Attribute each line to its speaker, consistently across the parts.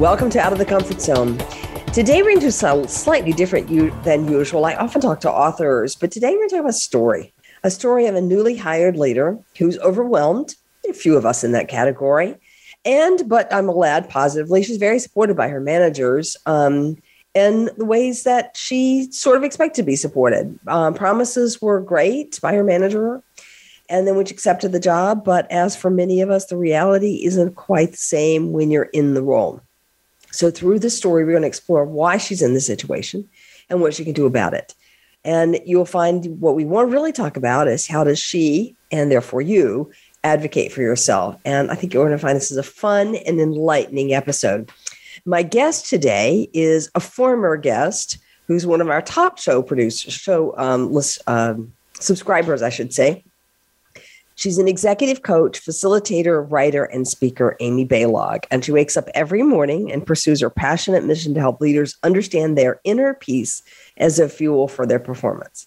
Speaker 1: Welcome to Out of the Comfort Zone. Today we're going to do slightly different than usual. I often talk to authors, but today we're going to talk about a story. A story of a newly hired leader who's overwhelmed, a few of us in that category. And, but I'm glad positively, she's very supported by her managers um, in the ways that she sort of expected to be supported. Um, promises were great by her manager, and then which accepted the job. But as for many of us, the reality isn't quite the same when you're in the role. So, through this story, we're going to explore why she's in this situation and what she can do about it. And you'll find what we want to really talk about is how does she, and therefore you, advocate for yourself. And I think you're going to find this is a fun and enlightening episode. My guest today is a former guest who's one of our top show producers, show um, list, um, subscribers, I should say. She's an executive coach, facilitator, writer, and speaker, Amy Balog. And she wakes up every morning and pursues her passionate mission to help leaders understand their inner peace as a fuel for their performance.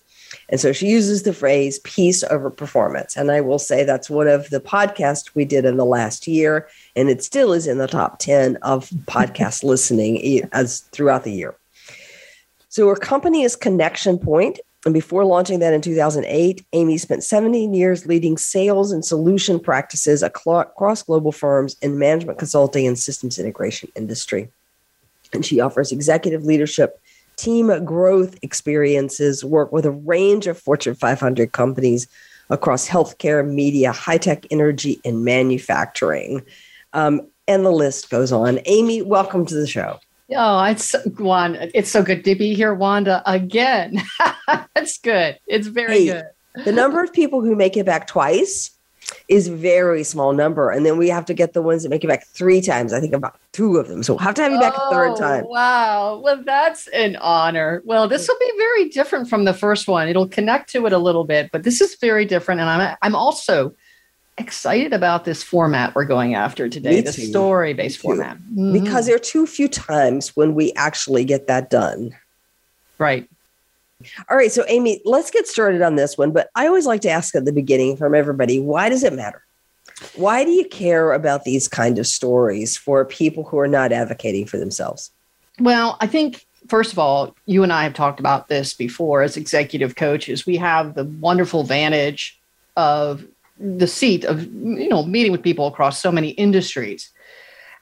Speaker 1: And so she uses the phrase peace over performance. And I will say that's one of the podcasts we did in the last year. And it still is in the top 10 of podcast listening as throughout the year. So her company is Connection Point, and before launching that in 2008, Amy spent 17 years leading sales and solution practices across global firms in management consulting and systems integration industry. And she offers executive leadership, team growth experiences, work with a range of Fortune 500 companies across healthcare, media, high tech energy, and manufacturing. Um, and the list goes on. Amy, welcome to the show.
Speaker 2: Oh, it's Juan. It's so good to be here, Wanda, again. That's good. It's very hey,
Speaker 1: good. the number of people who make it back twice is very small number. And then we have to get the ones that make it back three times. I think about two of them. So we'll have to have you back oh, a third oh, time.
Speaker 2: Wow. Well, that's an honor. Well, this will be very different from the first one. It'll connect to it a little bit, but this is very different. And I'm I'm also excited about this format we're going after today, the story based format.
Speaker 1: Mm-hmm. Because there are too few times when we actually get that done.
Speaker 2: Right.
Speaker 1: All right. So, Amy, let's get started on this one. But I always like to ask at the beginning from everybody why does it matter? Why do you care about these kind of stories for people who are not advocating for themselves?
Speaker 2: Well, I think first of all, you and I have talked about this before as executive coaches. We have the wonderful vantage of the seat of you know meeting with people across so many industries.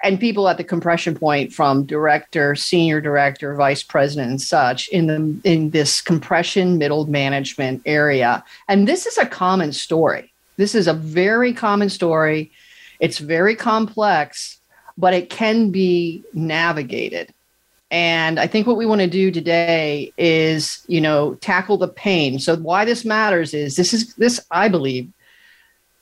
Speaker 2: And people at the compression point from director senior director vice president and such in the in this compression middle management area. And this is a common story. This is a very common story. It's very complex but it can be navigated. And i think what we want to do today is you know tackle the pain. So why this matters is this is this i believe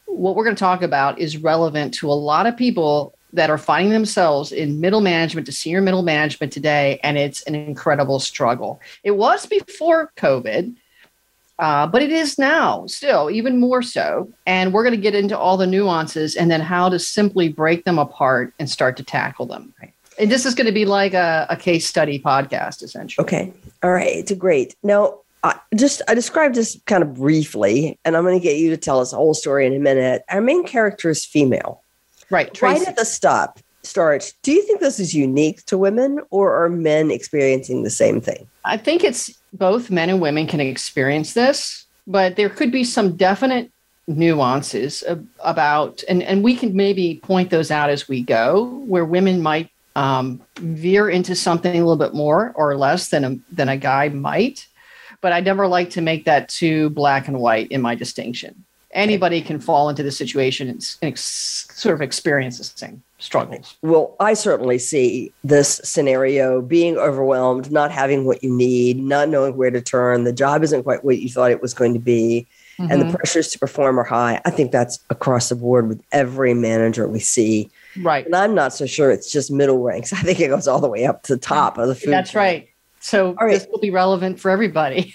Speaker 2: what we're going to talk about is relevant to a lot of people that are finding themselves in middle management to senior middle management today, and it's an incredible struggle. It was before COVID, uh, but it is now still even more so. And we're going to get into all the nuances and then how to simply break them apart and start to tackle them. And this is going to be like a, a case study podcast, essentially.
Speaker 1: Okay. All right. It's great. Now, I just I described this kind of briefly, and I'm going to get you to tell us the whole story in a minute. Our main character is female,
Speaker 2: right? Tracy.
Speaker 1: Right at the stop start. Do you think this is unique to women, or are men experiencing the same thing?
Speaker 2: I think it's both men and women can experience this, but there could be some definite nuances about, and and we can maybe point those out as we go, where women might um, veer into something a little bit more or less than a than a guy might but I never like to make that too black and white in my distinction. Anybody can fall into the situation and, ex- sort of experience the same struggles.
Speaker 1: Well, I certainly see this scenario being overwhelmed, not having what you need, not knowing where to turn. The job isn't quite what you thought it was going to be. mm-hmm. and the mm-hmm. pressures to perform are high. I think that's across the board with every manager we see.
Speaker 2: Right.
Speaker 1: And I'm not so sure it's just middle ranks. I think it goes all the way up to the top of the food.
Speaker 2: That's chain. right. So right. this will be relevant for everybody.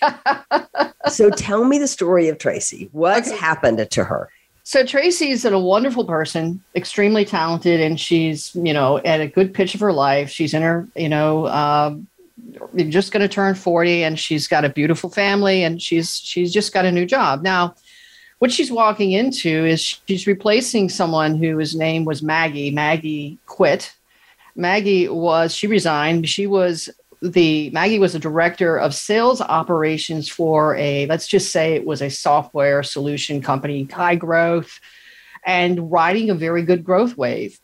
Speaker 1: so tell me the story of Tracy. What's okay. happened to her?
Speaker 2: So Tracy's a wonderful person, extremely talented, and she's, you know, at a good pitch of her life. She's in her, you know, um, just going to turn 40 and she's got a beautiful family and she's she's just got a new job. Now, what she's walking into is she's replacing someone whose name was Maggie. Maggie quit. Maggie was she resigned. She was the Maggie was a director of sales operations for a let's just say it was a software solution company, high growth, and riding a very good growth wave.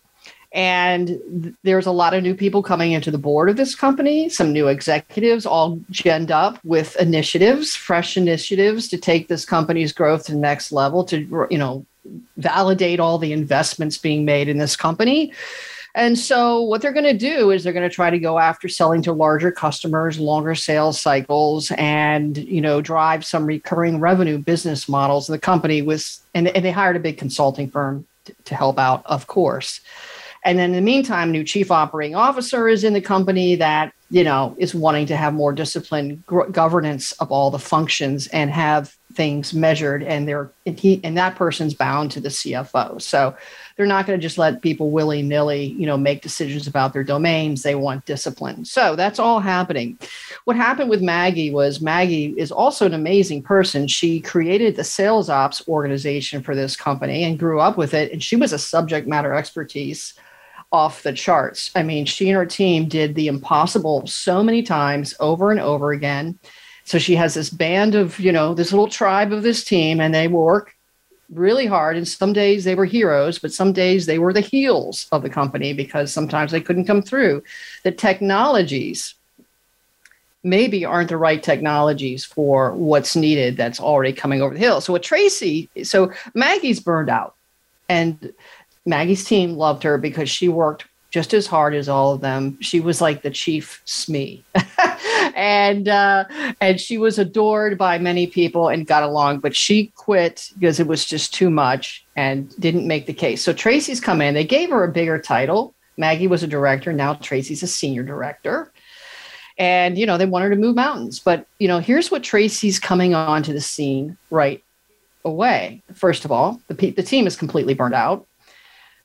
Speaker 2: And th- there's a lot of new people coming into the board of this company, some new executives, all genned up with initiatives, fresh initiatives to take this company's growth to the next level, to you know, validate all the investments being made in this company and so what they're going to do is they're going to try to go after selling to larger customers, longer sales cycles, and you know drive some recurring revenue business models the company was, and, and they hired a big consulting firm to, to help out, of course. And then in the meantime, new chief operating officer is in the company that you know is wanting to have more disciplined gr- governance of all the functions and have things measured and they're and he and that person's bound to the CFO. So they're not going to just let people willy-nilly, you know, make decisions about their domains. They want discipline. So that's all happening. What happened with Maggie was Maggie is also an amazing person. She created the sales ops organization for this company and grew up with it and she was a subject matter expertise off the charts. I mean, she and her team did the impossible so many times over and over again so she has this band of, you know, this little tribe of this team, and they work really hard. And some days they were heroes, but some days they were the heels of the company because sometimes they couldn't come through. The technologies maybe aren't the right technologies for what's needed that's already coming over the hill. So what Tracy, so Maggie's burned out. And Maggie's team loved her because she worked just as hard as all of them. She was like the chief SME. and uh, and she was adored by many people and got along, but she quit because it was just too much and didn't make the case. So Tracy's come in. They gave her a bigger title. Maggie was a director. Now Tracy's a senior director. And you know they want her to move mountains, but you know here's what Tracy's coming onto the scene right away. First of all, the, the team is completely burned out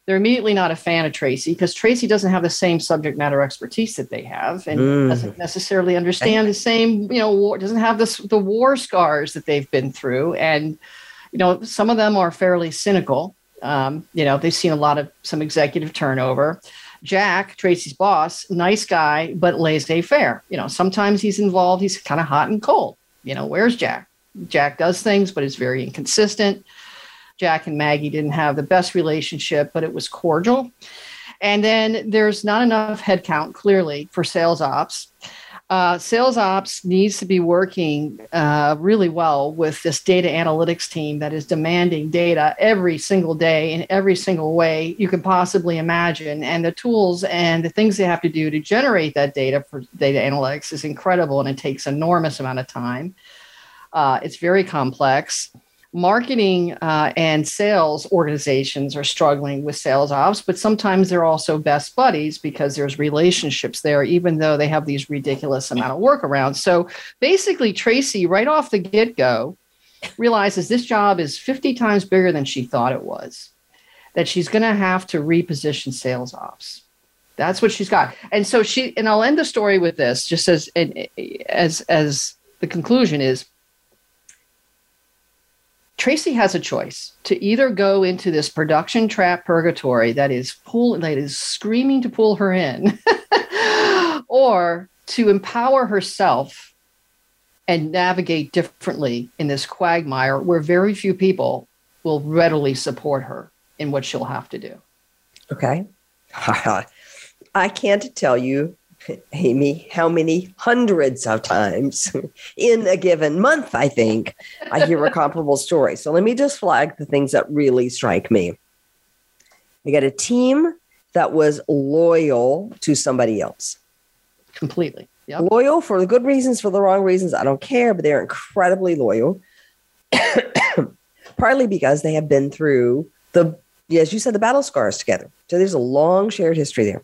Speaker 2: they're immediately not a fan of Tracy because Tracy doesn't have the same subject matter expertise that they have and mm. doesn't necessarily understand the same, you know, war, doesn't have this, the war scars that they've been through. And, you know, some of them are fairly cynical. Um, you know, they've seen a lot of some executive turnover. Jack, Tracy's boss, nice guy, but laissez faire. You know, sometimes he's involved, he's kind of hot and cold. You know, where's Jack? Jack does things, but is very inconsistent. Jack and Maggie didn't have the best relationship, but it was cordial. And then there's not enough headcount, clearly, for sales ops. Uh, sales ops needs to be working uh, really well with this data analytics team that is demanding data every single day in every single way you can possibly imagine. And the tools and the things they have to do to generate that data for data analytics is incredible and it takes enormous amount of time. Uh, it's very complex marketing uh, and sales organizations are struggling with sales ops, but sometimes they're also best buddies because there's relationships there, even though they have these ridiculous amount of workarounds. So basically, Tracy, right off the get go, realizes this job is 50 times bigger than she thought it was, that she's going to have to reposition sales ops. That's what she's got. And so she, and I'll end the story with this, just as, as, as the conclusion is Tracy has a choice to either go into this production trap purgatory that is pull that is screaming to pull her in, or to empower herself and navigate differently in this quagmire where very few people will readily support her in what she'll have to do.
Speaker 1: Okay. I can't tell you Amy, how many hundreds of times in a given month, I think, I hear a comparable story. So let me just flag the things that really strike me. I got a team that was loyal to somebody else.
Speaker 2: Completely.
Speaker 1: Yep. Loyal for the good reasons, for the wrong reasons. I don't care, but they're incredibly loyal. partly because they have been through the, as you said, the battle scars together. So there's a long shared history there.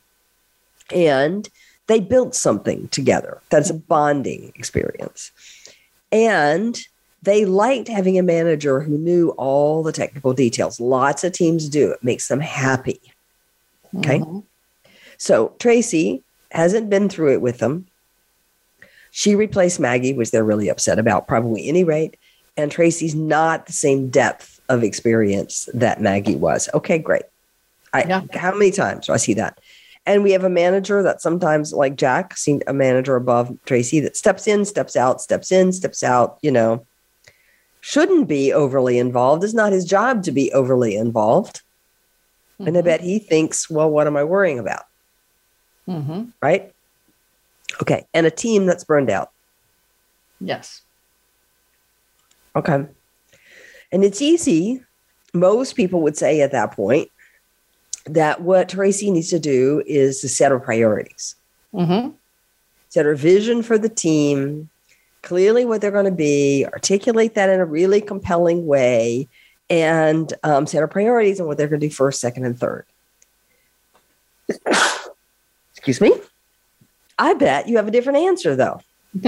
Speaker 1: And they built something together that's a bonding experience. And they liked having a manager who knew all the technical details. Lots of teams do. It makes them happy. Okay. Mm-hmm. So Tracy hasn't been through it with them. She replaced Maggie, which they're really upset about, probably any rate. And Tracy's not the same depth of experience that Maggie was. Okay, great. I, yeah. How many times do I see that? And we have a manager that sometimes, like Jack, seen a manager above Tracy that steps in, steps out, steps in, steps out, you know, shouldn't be overly involved. It's not his job to be overly involved. Mm-hmm. And I mm-hmm. bet he thinks, well, what am I worrying about? Mm-hmm. Right? Okay. And a team that's burned out.
Speaker 2: Yes.
Speaker 1: Okay. And it's easy. Most people would say at that point that what Tracy needs to do is to set her priorities, mm-hmm. set her vision for the team, clearly what they're going to be, articulate that in a really compelling way, and um, set her priorities and what they're going to do first, second, and third. Excuse me. I bet you have a different answer though.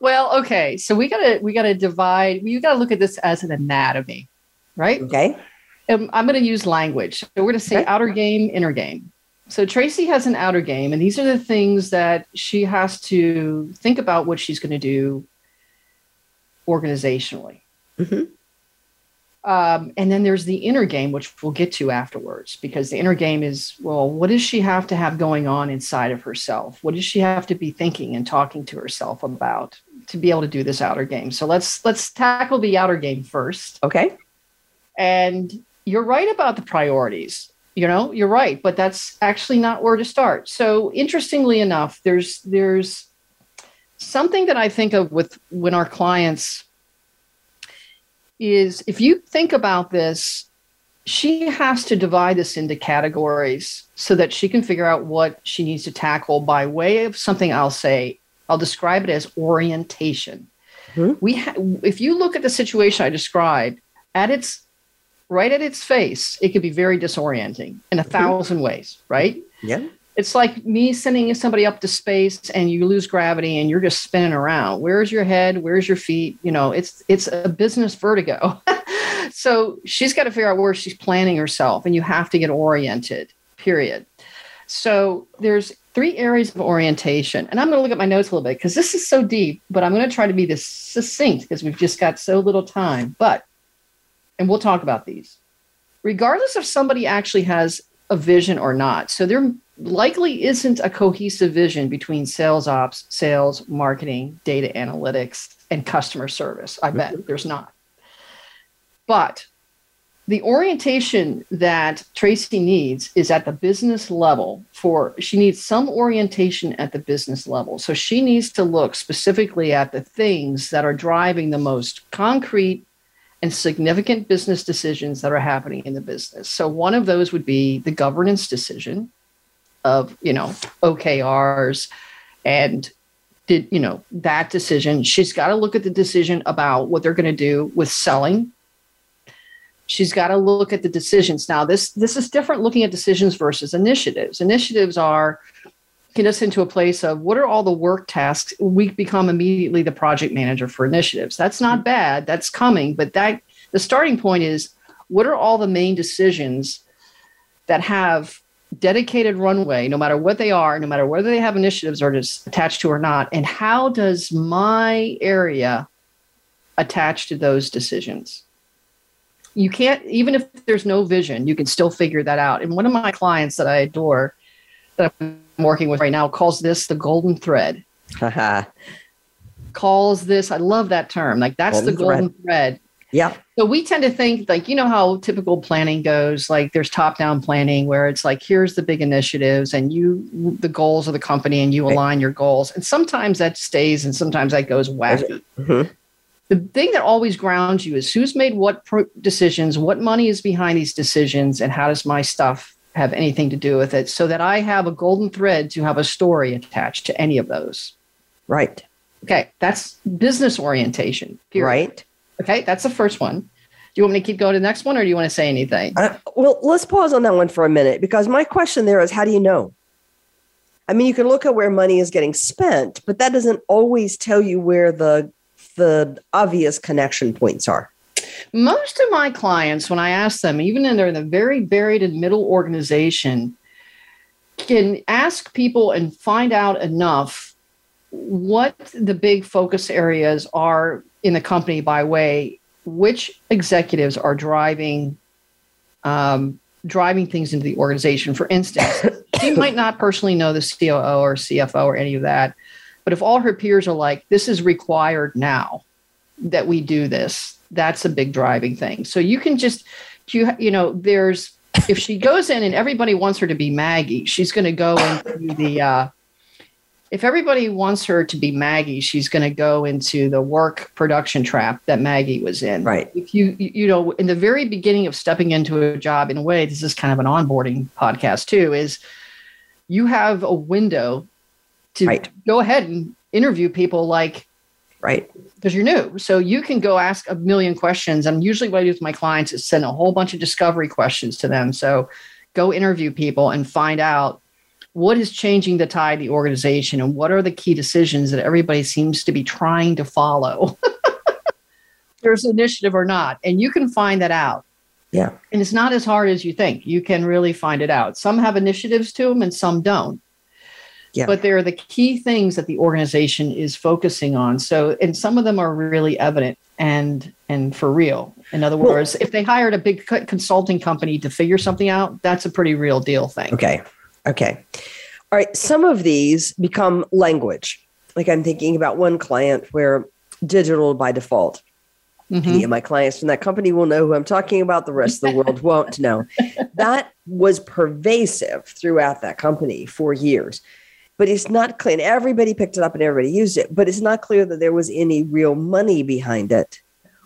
Speaker 2: well, okay. So we gotta we gotta divide. We gotta look at this as an anatomy, right?
Speaker 1: Okay.
Speaker 2: Um, I'm going to use language. So we're going to say okay. outer game, inner game. So Tracy has an outer game, and these are the things that she has to think about what she's going to do organizationally. Mm-hmm. Um, and then there's the inner game, which we'll get to afterwards, because the inner game is well, what does she have to have going on inside of herself? What does she have to be thinking and talking to herself about to be able to do this outer game? So let's let's tackle the outer game first.
Speaker 1: Okay.
Speaker 2: And you're right about the priorities. You know, you're right, but that's actually not where to start. So interestingly enough, there's there's something that I think of with when our clients is if you think about this, she has to divide this into categories so that she can figure out what she needs to tackle by way of something I'll say, I'll describe it as orientation. Mm-hmm. We ha- if you look at the situation I described at its right at its face, it could be very disorienting in a 1000 mm-hmm. ways, right?
Speaker 1: Yeah.
Speaker 2: It's like me sending somebody up to space and you lose gravity and you're just spinning around. Where's your head? Where's your feet? You know, it's it's a business vertigo. so she's got to figure out where she's planning herself and you have to get oriented. Period. So there's three areas of orientation. And I'm going to look at my notes a little bit because this is so deep, but I'm going to try to be this succinct because we've just got so little time. But and we'll talk about these. Regardless if somebody actually has a vision or not. So there likely isn't a cohesive vision between sales ops, sales, marketing, data analytics, and customer service. I bet there's not. But the orientation that Tracy needs is at the business level for she needs some orientation at the business level. So she needs to look specifically at the things that are driving the most concrete and significant business decisions that are happening in the business. So one of those would be the governance decision of, you know, OKRs and did, you know, that decision. She's got to look at the decision about what they're going to do with selling. She's got to look at the decisions. Now, this this is different looking at decisions versus initiatives. Initiatives are get us into a place of what are all the work tasks we become immediately the project manager for initiatives. That's not mm-hmm. bad. That's coming but that the starting point is what are all the main decisions that have dedicated runway no matter what they are no matter whether they have initiatives or just attached to or not and how does my area attach to those decisions? You can't even if there's no vision you can still figure that out. And one of my clients that i adore that i'm working with right now calls this the golden thread. calls this, I love that term. Like that's golden the golden thread. thread.
Speaker 1: Yeah.
Speaker 2: So we tend to think like, you know how typical planning goes, like there's top down planning where it's like, here's the big initiatives and you, the goals of the company and you align your goals. And sometimes that stays and sometimes that goes wacky. Mm-hmm. The thing that always grounds you is who's made what pro- decisions, what money is behind these decisions, and how does my stuff have anything to do with it so that I have a golden thread to have a story attached to any of those.
Speaker 1: Right.
Speaker 2: Okay, that's business orientation. Period.
Speaker 1: Right.
Speaker 2: Okay, that's the first one. Do you want me to keep going to the next one or do you want to say anything?
Speaker 1: Uh, well, let's pause on that one for a minute because my question there is how do you know? I mean, you can look at where money is getting spent, but that doesn't always tell you where the the obvious connection points are.
Speaker 2: Most of my clients, when I ask them, even in they're the very buried and middle organization, can ask people and find out enough what the big focus areas are in the company by way which executives are driving um, driving things into the organization. For instance, she might not personally know the COO or CFO or any of that, but if all her peers are like, "This is required now that we do this," that's a big driving thing. So you can just you you know there's if she goes in and everybody wants her to be Maggie, she's going to go into the uh, if everybody wants her to be Maggie, she's going to go into the work production trap that Maggie was in.
Speaker 1: Right.
Speaker 2: If you, you know, in the very beginning of stepping into a job, in a way, this is kind of an onboarding podcast too, is you have a window to
Speaker 1: right.
Speaker 2: go ahead and interview people like,
Speaker 1: right.
Speaker 2: Because you're new. So you can go ask a million questions. And usually what I do with my clients is send a whole bunch of discovery questions to them. So go interview people and find out what is changing the tide of the organization and what are the key decisions that everybody seems to be trying to follow there's initiative or not and you can find that out
Speaker 1: yeah
Speaker 2: and it's not as hard as you think you can really find it out some have initiatives to them and some don't yeah. but they're the key things that the organization is focusing on so and some of them are really evident and and for real in other words well, if they hired a big consulting company to figure something out that's a pretty real deal thing
Speaker 1: okay Okay. All right. Some of these become language. Like I'm thinking about one client where digital by default. Mm-hmm. Any of my clients from that company will know who I'm talking about. The rest of the world won't know. That was pervasive throughout that company for years. But it's not clear. And everybody picked it up and everybody used it. But it's not clear that there was any real money behind it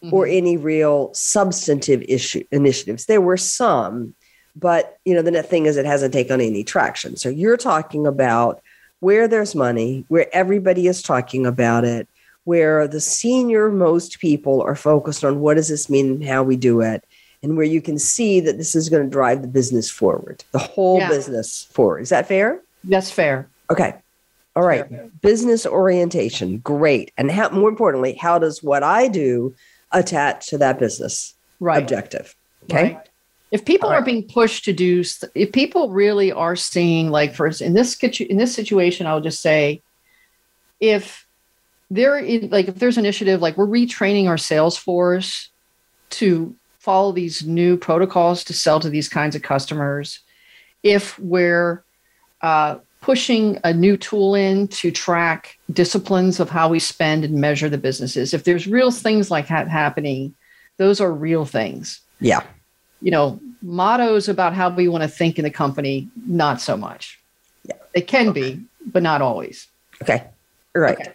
Speaker 1: mm-hmm. or any real substantive issue initiatives. There were some, but you know, the net thing is it hasn't taken any traction. So you're talking about where there's money, where everybody is talking about it, where the senior most people are focused on what does this mean and how we do it, and where you can see that this is going to drive the business forward, the whole yeah. business forward. Is that fair?
Speaker 2: That's fair.
Speaker 1: Okay. All right. Fair. Business orientation. Great. And how, more importantly, how does what I do attach to that business right. objective? Okay. Right
Speaker 2: if people right. are being pushed to do if people really are seeing like for in this in this situation i'll just say if there like if there's initiative like we're retraining our sales force to follow these new protocols to sell to these kinds of customers if we're uh, pushing a new tool in to track disciplines of how we spend and measure the businesses if there's real things like that happening those are real things
Speaker 1: yeah
Speaker 2: you know, mottos about how we want to think in the company, not so much. Yeah. They can okay. be, but not always.
Speaker 1: Okay. All right. Okay.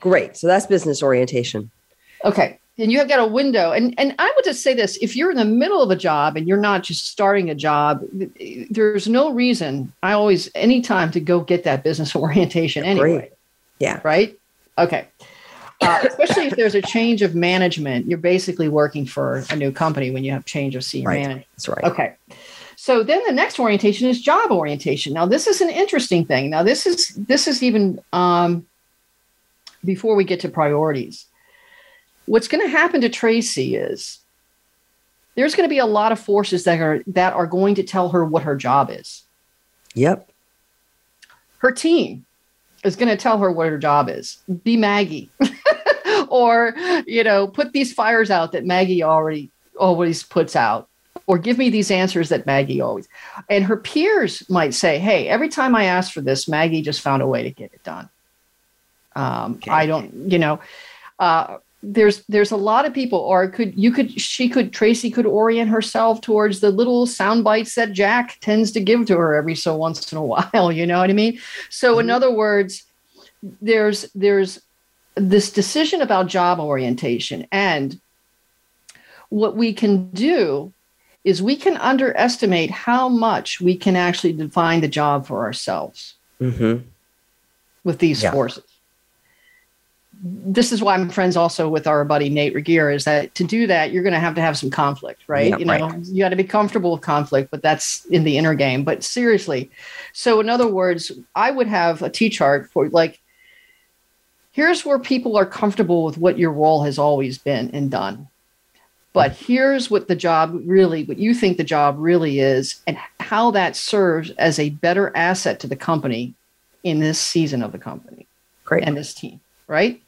Speaker 1: Great. So that's business orientation.
Speaker 2: Okay. And you have got a window. And and I would just say this if you're in the middle of a job and you're not just starting a job, there's no reason I always anytime to go get that business orientation anyway. Great.
Speaker 1: Yeah.
Speaker 2: Right? Okay. Uh, especially if there's a change of management, you're basically working for a new company when you have change of senior
Speaker 1: right.
Speaker 2: management.
Speaker 1: That's right.
Speaker 2: Okay. So then the next orientation is job orientation. Now this is an interesting thing. Now this is this is even um, before we get to priorities. What's going to happen to Tracy is there's going to be a lot of forces that are that are going to tell her what her job is.
Speaker 1: Yep.
Speaker 2: Her team is going to tell her what her job is. Be Maggie. or you know put these fires out that maggie already always puts out or give me these answers that maggie always and her peers might say hey every time i ask for this maggie just found a way to get it done um, okay. i don't you know uh, there's there's a lot of people or could you could she could tracy could orient herself towards the little sound bites that jack tends to give to her every so once in a while you know what i mean so mm-hmm. in other words there's there's this decision about job orientation. And what we can do is we can underestimate how much we can actually define the job for ourselves mm-hmm. with these yeah. forces. This is why I'm friends also with our buddy Nate Regier is that to do that, you're going to have to have some conflict, right?
Speaker 1: Yeah,
Speaker 2: you know,
Speaker 1: right.
Speaker 2: you got to be comfortable with conflict, but that's in the inner game. But seriously, so in other words, I would have a T chart for like, here's where people are comfortable with what your role has always been and done. But here's what the job really, what you think the job really is, and how that serves as a better asset to the company in this season of the company
Speaker 1: Great.
Speaker 2: and this team, right?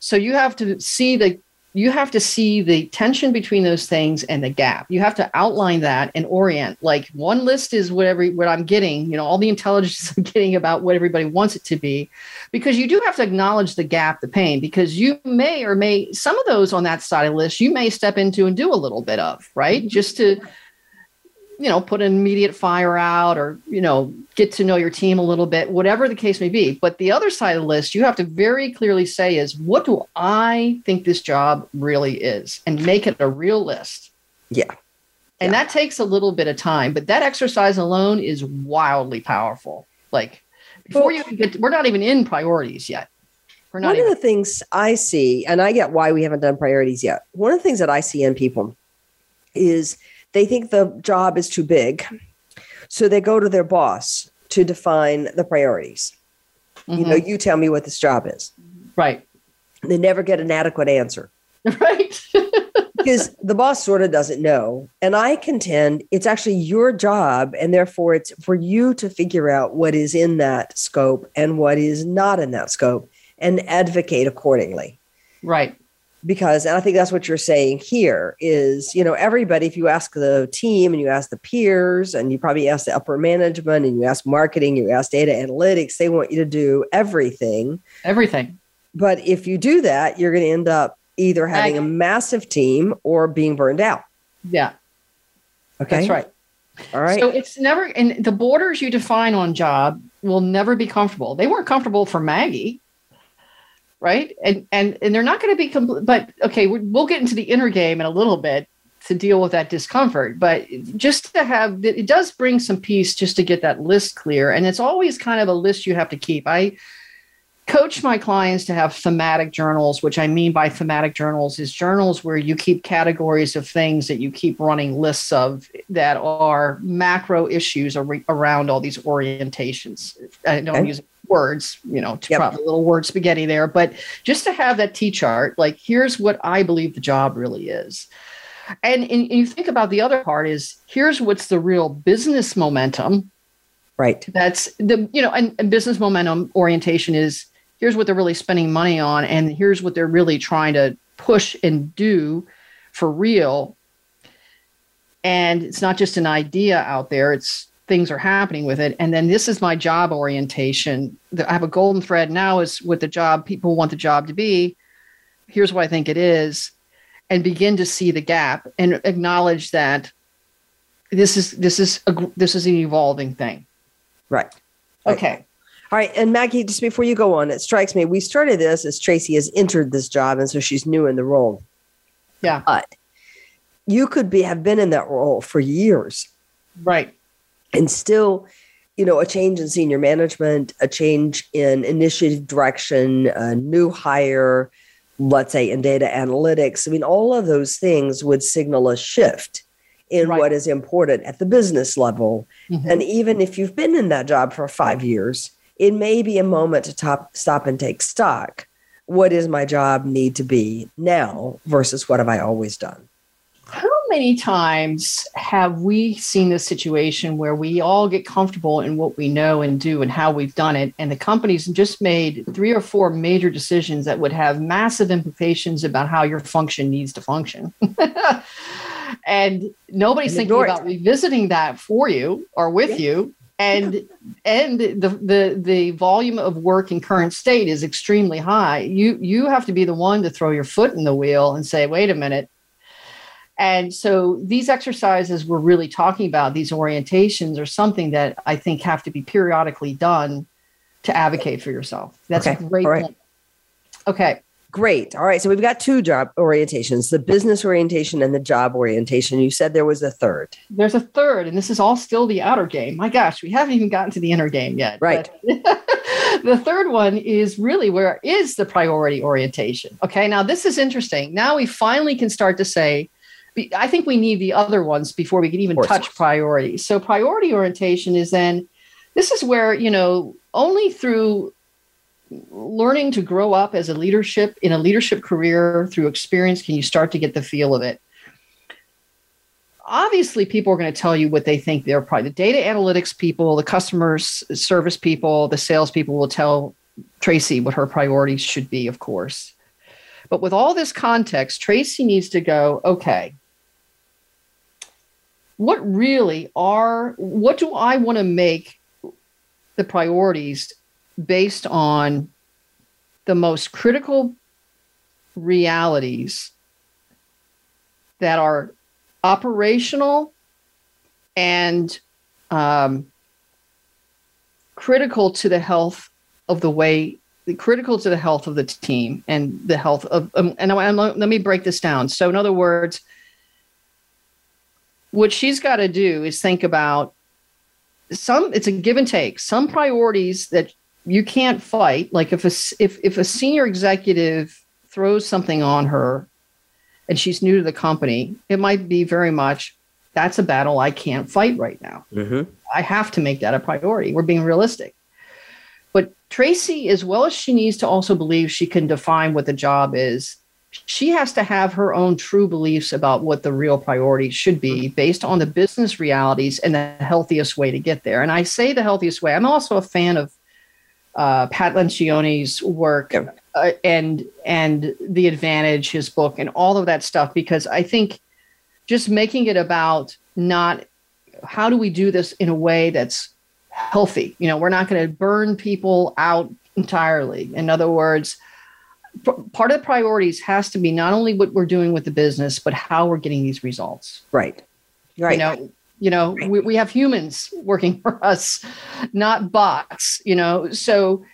Speaker 2: So you have to see the you have to see the tension between those things and the gap. You have to outline that and orient. Like one list is whatever what I'm getting, you know, all the intelligence I'm getting about what everybody wants it to be, because you do have to acknowledge the gap, the pain, because you may or may some of those on that side of the list you may step into and do a little bit of, right? Just to you know, put an immediate fire out or, you know, get to know your team a little bit, whatever the case may be. But the other side of the list, you have to very clearly say is what do I think this job really is and make it a real list.
Speaker 1: Yeah.
Speaker 2: And that takes a little bit of time, but that exercise alone is wildly powerful. Like before you get, we're not even in priorities yet. We're not
Speaker 1: One
Speaker 2: even,
Speaker 1: of the things I see, and I get why we haven't done priorities yet. One of the things that I see in people is they think the job is too big. So they go to their boss to define the priorities. You know, mm-hmm. you tell me what this job is.
Speaker 2: right.
Speaker 1: They never get an adequate answer
Speaker 2: Right.
Speaker 1: because the boss sort of doesn't know. And I contend it's actually your job. And therefore, it's for you to figure out what is in that scope and what is not in that scope and advocate accordingly.
Speaker 2: right.
Speaker 1: Because and i think that's what you're saying here is you know everybody if you ask the team and you ask the peers and you probably ask the upper management and you ask marketing you ask data analytics they want you to do everything
Speaker 2: Everything.
Speaker 1: but if you do that you're going to end up either having a massive team or being burned out
Speaker 2: Yeah.
Speaker 1: okay
Speaker 2: That's right.
Speaker 1: all right
Speaker 2: So it's never, and the borders you define on job will never be comfortable. They weren't comfortable for Maggie, right? And and and they're not going to be complete. But okay, we- we'll get into the inner game in a little bit to deal with that discomfort. But just to have, it does bring some peace just to get that list clear. And it's always kind of a list you have to keep. I coach my clients to have thematic journals, which I mean by thematic journals is journals where you keep categories of things that you keep running lists of that are macro issues ar- around all these orientations. I don't
Speaker 1: Okay.
Speaker 2: use words, you know, to
Speaker 1: Yep.
Speaker 2: probably a little word spaghetti there, but just to have that T chart, like here's what I believe the job really is. And, and you think about the other part is here's what's the real business momentum
Speaker 1: right
Speaker 2: that's the you know and, and business momentum orientation is here's what they're really spending money on and here's what they're really trying to push and do for real and it's not just an idea out there it's things are happening with it and then this is my job orientation i have a golden thread now is what the job people want the job to be here's what i think it is and begin to see the gap and acknowledge that this is this is a, this is an evolving thing
Speaker 1: right Right.
Speaker 2: Okay.
Speaker 1: All right. And Maggie, just before you go on, it strikes me we started this as Tracy has entered this job. And so she's new in the role.
Speaker 2: Yeah.
Speaker 1: But you could be have been in that role for years
Speaker 2: Right.
Speaker 1: And still, you know, a change in senior management, a change in initiative direction, a new hire, let's say in data analytics. I mean, all of those things would signal a shift in
Speaker 2: Right.
Speaker 1: what is important at the business level.
Speaker 2: Mhm.
Speaker 1: And even if you've been in that job for five years, it may be a moment to top, stop and take stock. What does my job need to be now versus what have I always done?
Speaker 2: How many times have we seen this situation where we all get comfortable in what we know and do and how we've done it, and the company's just made three or four major decisions that would have massive implications about how your function needs to function? and nobody's
Speaker 1: And
Speaker 2: thinking about revisiting that for you or with you. And and the, the the volume of work in current state is extremely high. You you have to be the one to throw your foot in the wheel and say, wait a minute, and so these exercises we're really talking about, these orientations, are something that I think have to be periodically done to advocate for yourself. That's
Speaker 1: Okay,
Speaker 2: great
Speaker 1: right.
Speaker 2: Okay.
Speaker 1: Great. All right. So we've got two job orientations the business orientation and the job orientation. You said there was a third.
Speaker 2: There's a third, and this is all still the outer game. My gosh, we haven't even gotten to the inner game yet.
Speaker 1: Right.
Speaker 2: the third one is really where is the priority orientation? Okay. Now, this is interesting. Now we finally can start to say, I think we need the other ones before we can even touch priority. So, priority orientation is then this is where, you know, only through learning to grow up as a leadership in a leadership career through experience can you start to get the feel of it. Obviously people are going to tell you what they think they're probably the data analytics people the customer service people the sales people will tell tracy what her priorities should be of course. But with all this context tracy needs to go okay what really are what do i want to make the priorities based on the most critical realities that are operational and um, critical to the health of the way critical to the health of the team and the health of um, and, and let me break this down. So in other words what she's got to do is think about some it's a give and take some priorities that you can't fight. Like if a if if a senior executive throws something on her, and she's new to the company, it might be very much that's a battle I can't fight right now. Mm-hmm. I have to make that a priority. We're being realistic. But Tracy, as well as she needs to also believe she can define what the job is, she has to have her own true beliefs about what the real priority should be based on the business realities and the healthiest way to get there. And I say the healthiest way. I'm also a fan of uh, Pat Lencioni's work uh, and and the advantage, his book, and all of that stuff. Because I think just making it about not how do we do this in a way that's healthy. You know, we're not going to burn people out entirely. In other words, part of the priorities has to be not only what we're doing with the business, but how we're getting these results.
Speaker 1: Right. Right.
Speaker 2: You know, you know right. we, we have humans working for us not bots you know so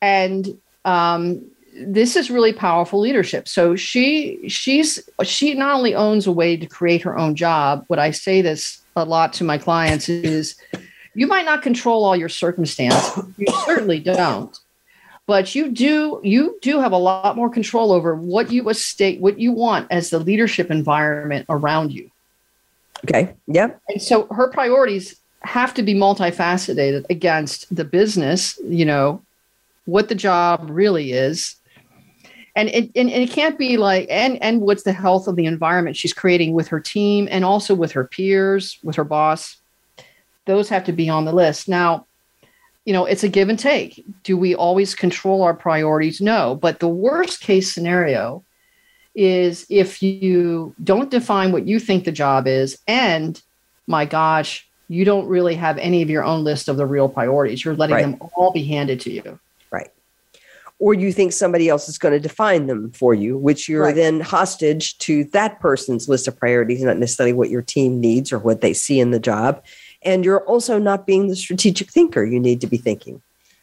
Speaker 2: and um, this is really powerful leadership so she she's she not only owns a way to create her own job what i say this a lot to my clients is you might not control all your circumstance you certainly don't but you do you do have a lot more control over what you state what you want as the leadership environment around you
Speaker 1: Okay. Yep.
Speaker 2: And so her priorities have to be multifaceted against the business, you know, what the job really is. And it, and, and it can't be like, and, and what's the health of the environment she's creating with her team and also with her peers, with her boss. Those have to be on the list. Now, you know, it's a give and take. Do we always control our priorities? No. But the worst case scenario is if you don't define what you think the job is, and my gosh, you don't really have any of your own list of the real priorities. You're letting right. them all be handed to you.
Speaker 1: Right. Or you think somebody else is going to define them for you, which you're right. then hostage to that person's list of priorities, not necessarily what your team needs or what they see in the job. And you're also not being the strategic thinker you need to be thinking.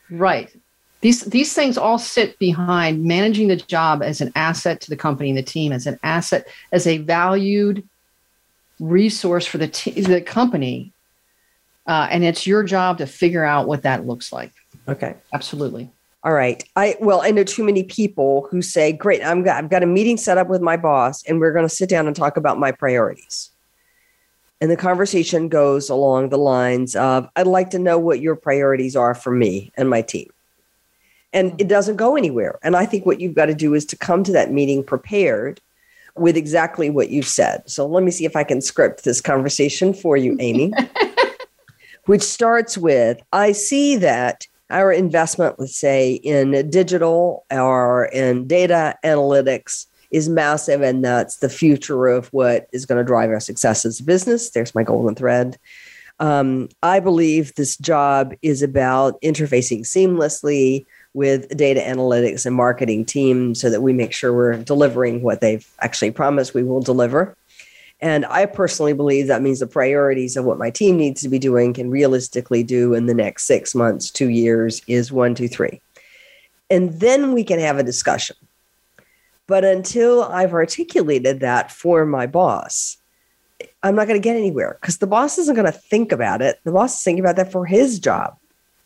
Speaker 2: Right. These these things all sit behind managing the job as an asset to the company and the team, as an asset, as a valued resource for the t- the company, uh, and it's your job to figure out what that looks like.
Speaker 1: Okay,
Speaker 2: absolutely.
Speaker 1: All right. I well, I know too many people who say, "Great, I'm I've got a meeting set up with my boss, and we're going to sit down and talk about my priorities." And the conversation goes along the lines of, "I'd like to know what your priorities are for me and my team." and mm. it doesn't go anywhere. And I think what you've got to do is to come to that meeting prepared with exactly what you've said. So let me see if I can script this conversation for you, Amy, which starts with I see that our investment, let's say, in digital or in data analytics is massive, and that's the future of what is going to drive our success as a business. There's my golden thread. Um, I believe this job is about interfacing seamlessly with data analytics and marketing team so that we make sure we're delivering what they've actually promised we will deliver. And I personally believe that means the priorities of what my team needs to be doing can realistically do in the next six months, two years is one, two, three. And then we can have a discussion. But until I've articulated that for my boss, I'm not going to get anywhere because the boss isn't going to think about it. The boss is thinking about that for his job.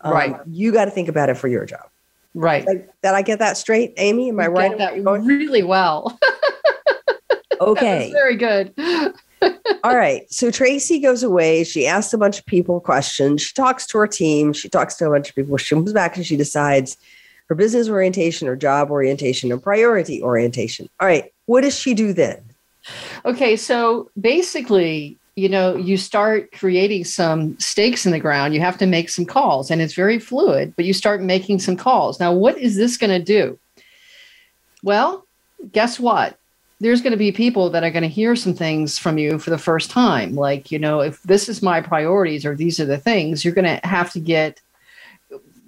Speaker 1: Um,
Speaker 2: Right.
Speaker 1: You got to think about it for your job.
Speaker 2: Right.
Speaker 1: Like, did I get that straight, Amy? Am I
Speaker 2: You
Speaker 1: right?
Speaker 2: that really well.
Speaker 1: Okay.
Speaker 2: That's very good.
Speaker 1: All right. So Tracy goes away. She asks a bunch of people questions. She talks to her team. She talks to a bunch of people. She comes back and she decides her business orientation, her job orientation, and priority orientation. All right. What does she do then?
Speaker 2: Okay, so basically, you know, you start creating some stakes in the ground. You have to make some calls, and it's very fluid, but you start making some calls. Now, what is this going to do? Well, guess what? There's going to be people that are going to hear some things from you for the first time. Like, you know, if this is my priorities or these are the things, you're going to have to get.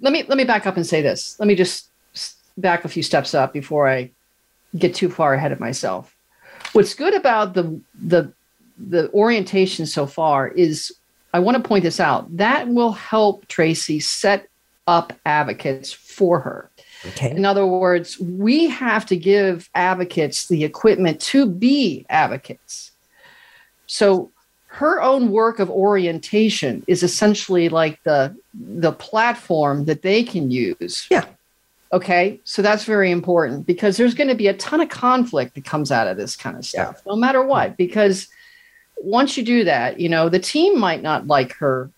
Speaker 2: Let me let me back up and say this. Let me just back a few steps up before I get too far ahead of myself what's good about the the the orientation so far is I want to point this out that will help Tracy set up advocates for her.
Speaker 1: Okay.
Speaker 2: In other words, we have to give advocates the equipment to be advocates. So her own work of orientation is essentially like the the platform that they can use.
Speaker 1: Yeah.
Speaker 2: Okay. So that's very important because there's going to be a ton of conflict that comes out of this kind of stuff, no matter what. Because once you do that, you know, the team might not like her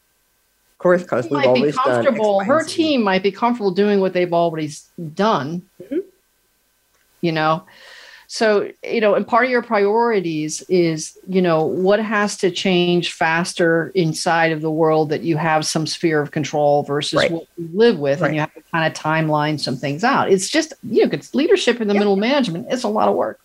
Speaker 1: Of course, because we've
Speaker 2: be
Speaker 1: always done.
Speaker 2: Comfortable.
Speaker 1: Y,
Speaker 2: Her team might be comfortable doing what they've already s- done.
Speaker 1: Mhm.
Speaker 2: You know, so you know, and part of your priorities is you know what has to change faster inside of the world that you have some sphere of control versus
Speaker 1: Right.
Speaker 2: what you live with,
Speaker 1: Right.
Speaker 2: and you have to kind of timeline some things out. It's just you know, it's leadership in the
Speaker 1: Yeah.
Speaker 2: middle management. It's a lot of work.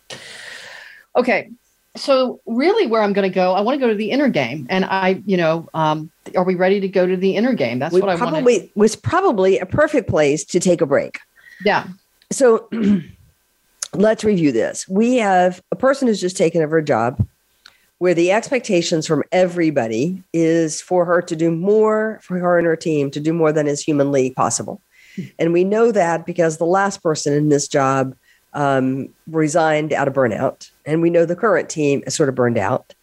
Speaker 2: Okay, so really where i'm going to go i want to go to the inner game and i you know um, are we ready to go to the inner game that's
Speaker 1: we
Speaker 2: what i want
Speaker 1: probably was probably a perfect place to take a break.
Speaker 2: yeah
Speaker 1: So let's review this. We have a person who's just taken over a job where the expectations from everybody is for her to do more, for her and her team to do more than is humanly possible. And we know that because the last person in this job um, resigned out of burnout. And we know the current team is sort of burned out.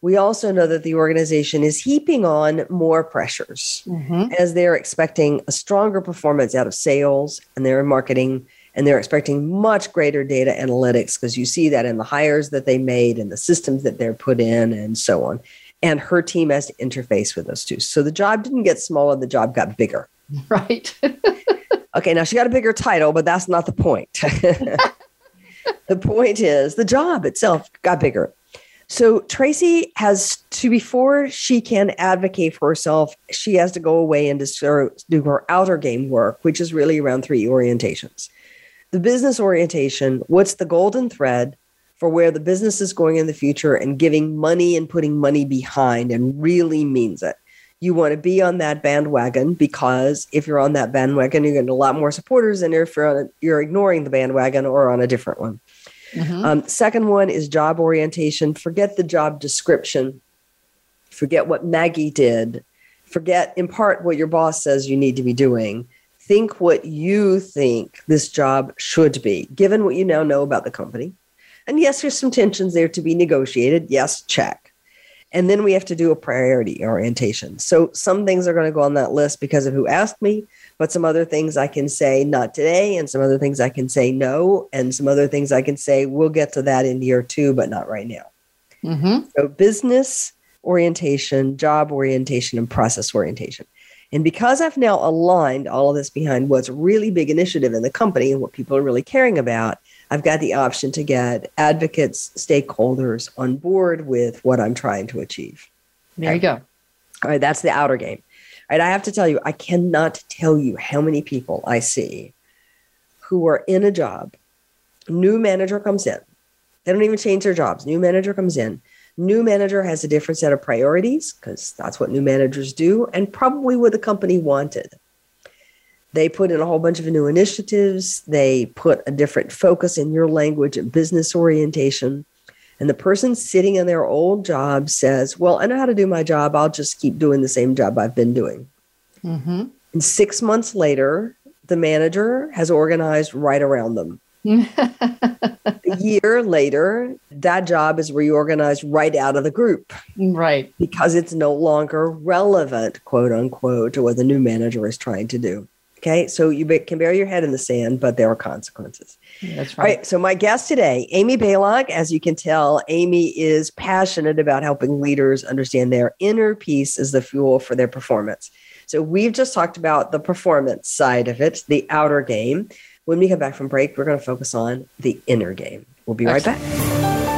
Speaker 1: We also know that the organization is heaping on more pressures
Speaker 2: Mhm.
Speaker 1: as they're expecting a stronger performance out of sales and their marketing and they're expecting much greater data analytics because you see that in the hires that they made and the systems that they're put in and so on. And her team has to interface with those two. So the job didn't get smaller the job got bigger.
Speaker 2: Right.
Speaker 1: Okay now she got a bigger title but that's not the point. The point is the job itself got bigger. So Tracy has to before she can advocate for herself, she has to go away and do her outer game work, which is really around three orientations. The business orientation, what's the golden thread for where the business is going in the future and giving money and putting money behind and really means it. You want to be on that bandwagon because if you're on that bandwagon, you're getting a lot more supporters than if you're, on a, you're ignoring the bandwagon or on a different one.
Speaker 2: Mhm.
Speaker 1: Um, second one is job orientation. Forget the job description. Forget what Maggie did. Forget in part what your boss says you need to be doing. Think what you think this job should be, given what you now know about the company. And yes, there's some tensions there to be negotiated. Yes, check. And then we have to do a priority orientation. So some things are going to go on that list because of who asked me, but some other things I can say not today, and some other things I can say no, and some other things I can say we'll get to that in year two, but not right now.
Speaker 2: Mhm.
Speaker 1: So business orientation, job orientation, and process orientation. And because I've now aligned all of this behind what's really big initiative in the company and what people are really caring about, I've got the option to get advocates, stakeholders on board with what I'm trying to achieve.
Speaker 2: there you go
Speaker 1: All right, that's the outer game. All right, I have to tell you, I cannot tell you how many people I see who are in a job. New manager comes in. They don't even change their jobs. New manager comes in. New manager has a different set of priorities because that's what new managers do, and probably what the company wanted. They put in a whole bunch of new initiatives. They put a different focus in your language and business orientation. And the person sitting in their old job says, Well, I know how to do my job. I'll just keep doing the same job I've been doing.
Speaker 2: Mhm.
Speaker 1: And six months later, the manager has organized right around them. a year later, that job is reorganized right out of the group.
Speaker 2: Right.
Speaker 1: Because it's no longer relevant, quote unquote, to what the new manager is trying to do. Okay. So you can bury your head in the sand, but there are consequences.
Speaker 2: That's right. All right.
Speaker 1: So my guest today, Amy Balog, as you can tell, Amy is passionate about helping leaders understand their inner peace is the fuel for their performance. So we've just talked about the performance side of it, the outer game. When we come back from break, we're going to focus on the inner game. We'll be Excellent. right back.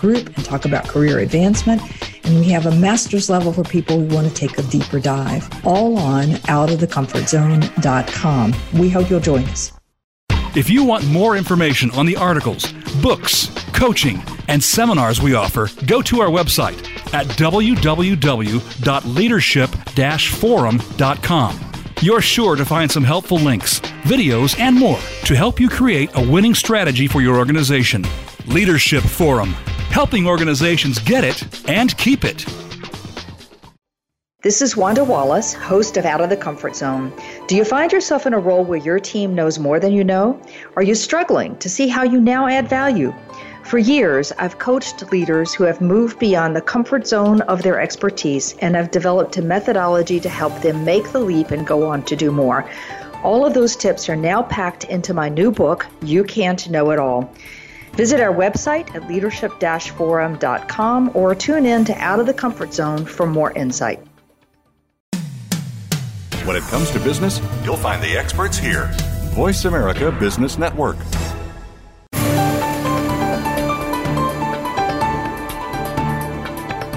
Speaker 3: group and talk about career advancement. And we have a master's level for people who want to take a deeper dive, all on outofthecomfortzone.com. We hope you'll join us.
Speaker 4: If you want more information on the articles, books, coaching, and seminars we offer, go to our website at www.leadership-forum.com. You're sure to find some helpful links, videos, and more to help you create a winning strategy for your organization. Leadership Forum, helping organizations get it and keep it.
Speaker 3: This is Wanda Wallace, host of Out of the Comfort Zone. Do you find yourself in a role where your team knows more than you know? Are you struggling to see how you now add value? For years, I've coached leaders who have moved beyond the comfort zone of their expertise and have developed a methodology to help them make the leap and go on to do more. All of those tips are now packed into my new book, You Can't Know It All. Visit our website at leadership forum.com or tune in to Out of the Comfort Zone for more insight.
Speaker 5: When it comes to business, you'll find the experts here. Voice America Business Network.